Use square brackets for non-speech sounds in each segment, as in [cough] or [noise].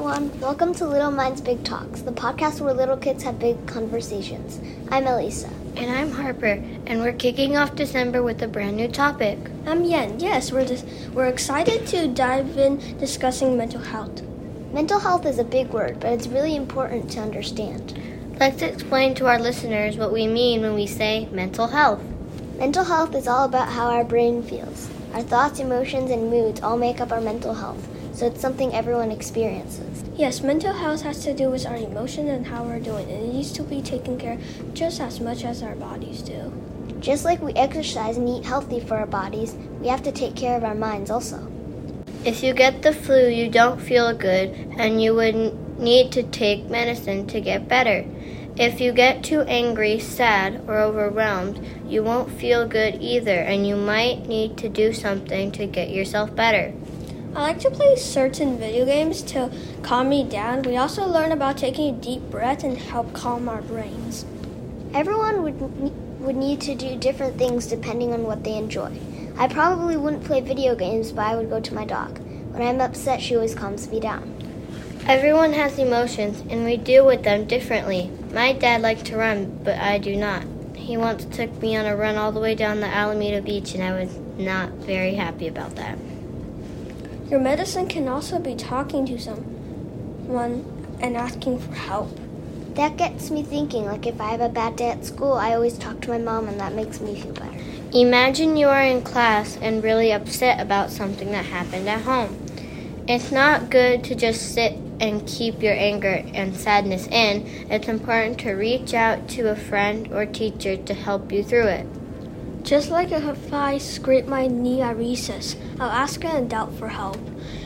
Welcome to Little Minds Big Talks, the podcast where little kids have big conversations. I'm Elisa. And I'm Harper, and we're kicking off December with a brand new topic. I'm Yen. Yes, we're dis- we're excited to dive in discussing mental health. Mental health is a big word, but it's really important to understand. Let's explain to our listeners what we mean when we say mental health. Mental health is all about how our brain feels. Our thoughts, emotions, and moods all make up our mental health, so it's something everyone experiences. Yes, mental health has to do with our emotions and how we're doing, and it needs to be taken care of just as much as our bodies do. Just like we exercise and eat healthy for our bodies, we have to take care of our minds also. If you get the flu, you don't feel good, and you would need to take medicine to get better. If you get too angry, sad, or overwhelmed, you won't feel good either, and you might need to do something to get yourself better. I like to play certain video games to calm me down. We also learn about taking a deep breath and help calm our brains. Everyone would would need to do different things depending on what they enjoy. I probably wouldn't play video games, but I would go to my dog. When I'm upset, she always calms me down. Everyone has emotions, and we deal with them differently. My dad likes to run, but I do not. He once took me on a run all the way down the Alameda Beach, and I was not very happy about that. Your medicine can also be talking to someone and asking for help. That gets me thinking like if I have a bad day at school, I always talk to my mom and that makes me feel better. Imagine you are in class and really upset about something that happened at home. It's not good to just sit and keep your anger and sadness in. It's important to reach out to a friend or teacher to help you through it. Just like if I scrape my knee at recess, I'll ask an adult for help.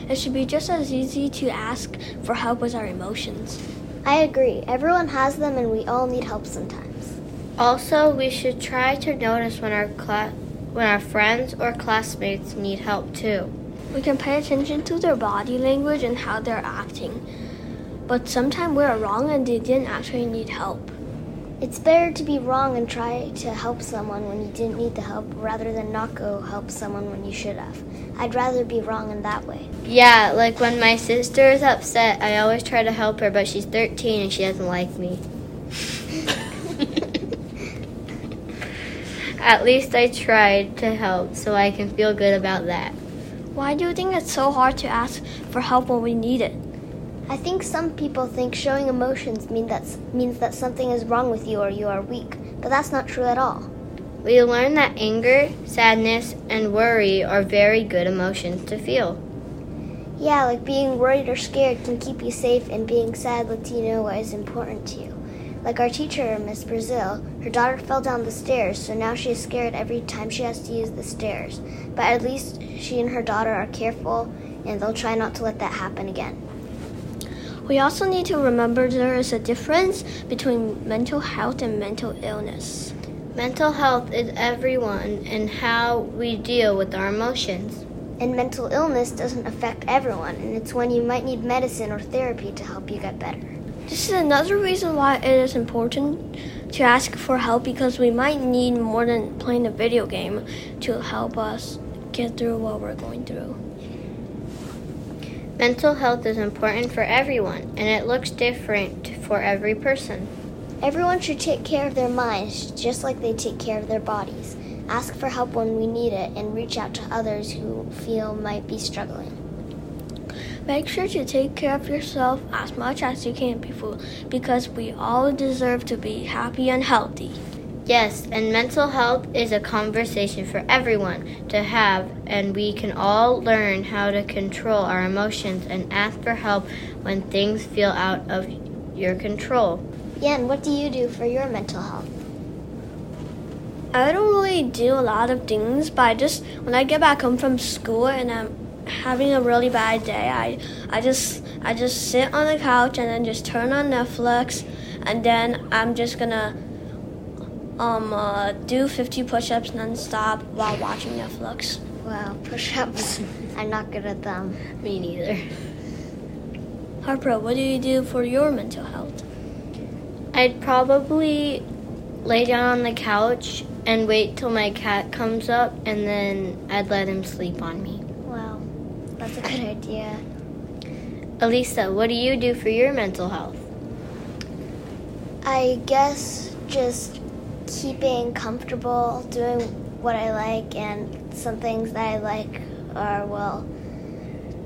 It should be just as easy to ask for help as our emotions. I agree. Everyone has them and we all need help sometimes. Also, we should try to notice when our cla- when our friends or classmates need help too. We can pay attention to their body language and how they're acting. But sometimes we're wrong and they didn't actually need help. It's better to be wrong and try to help someone when you didn't need the help rather than not go help someone when you should have. I'd rather be wrong in that way. Yeah, like when my sister is upset, I always try to help her, but she's 13 and she doesn't like me. [laughs] At least I tried to help so I can feel good about that. Why do you think it's so hard to ask for help when we need it? I think some people think showing emotions mean that, means that something is wrong with you or you are weak, but that's not true at all. We learn that anger, sadness, and worry are very good emotions to feel. Yeah, like being worried or scared can keep you safe, and being sad lets you know what is important to you. Like our teacher, Miss Brazil, her daughter fell down the stairs, so now she is scared every time she has to use the stairs. But at least she and her daughter are careful, and they'll try not to let that happen again. We also need to remember there is a difference between mental health and mental illness. Mental health is everyone and how we deal with our emotions. And mental illness doesn't affect everyone, and it's when you might need medicine or therapy to help you get better. This is another reason why it is important to ask for help because we might need more than playing a video game to help us get through what we're going through. Mental health is important for everyone, and it looks different for every person. Everyone should take care of their minds just like they take care of their bodies. Ask for help when we need it and reach out to others who feel might be struggling. Make sure to take care of yourself as much as you can before because we all deserve to be happy and healthy. Yes, and mental health is a conversation for everyone to have, and we can all learn how to control our emotions and ask for help when things feel out of your control. Yen, what do you do for your mental health? I don't really do a lot of things, but I just when I get back home from school and I'm having a really bad day, I I just I just sit on the couch and then just turn on Netflix, and then I'm just gonna um uh, do 50 push-ups nonstop while watching Netflix. Wow, [laughs] push-ups. I'm not good at them. Me neither. Harper, what do you do for your mental health? I'd probably lay down on the couch and wait till my cat comes up, and then I'd let him sleep on me. Wow, that's a good idea. Elisa, what do you do for your mental health? I guess just keeping comfortable, doing what I like, and some things that I like are, well,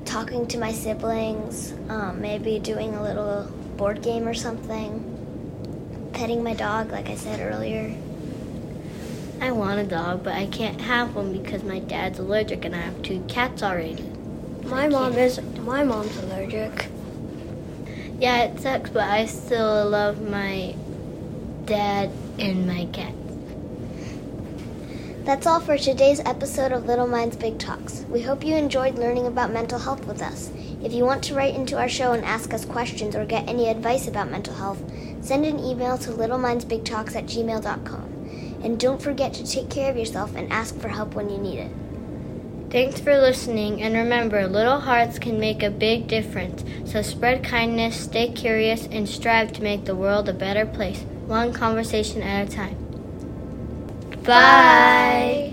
talking to my siblings, um, maybe doing a little board game or something, petting my dog, like I said earlier. I want a dog, but I can't have one because my dad's allergic and I have two cats already. My mom is my mom's allergic. Yeah, it sucks, but I still love my dad and my cat. That's all for today's episode of Little Minds Big Talks. We hope you enjoyed learning about mental health with us. If you want to write into our show and ask us questions or get any advice about mental health, send an email to littlemindsbigtalks at gmail.com. And don't forget to take care of yourself and ask for help when you need it. Thanks for listening, and remember, little hearts can make a big difference. So spread kindness, stay curious, and strive to make the world a better place, one conversation at a time. Bye.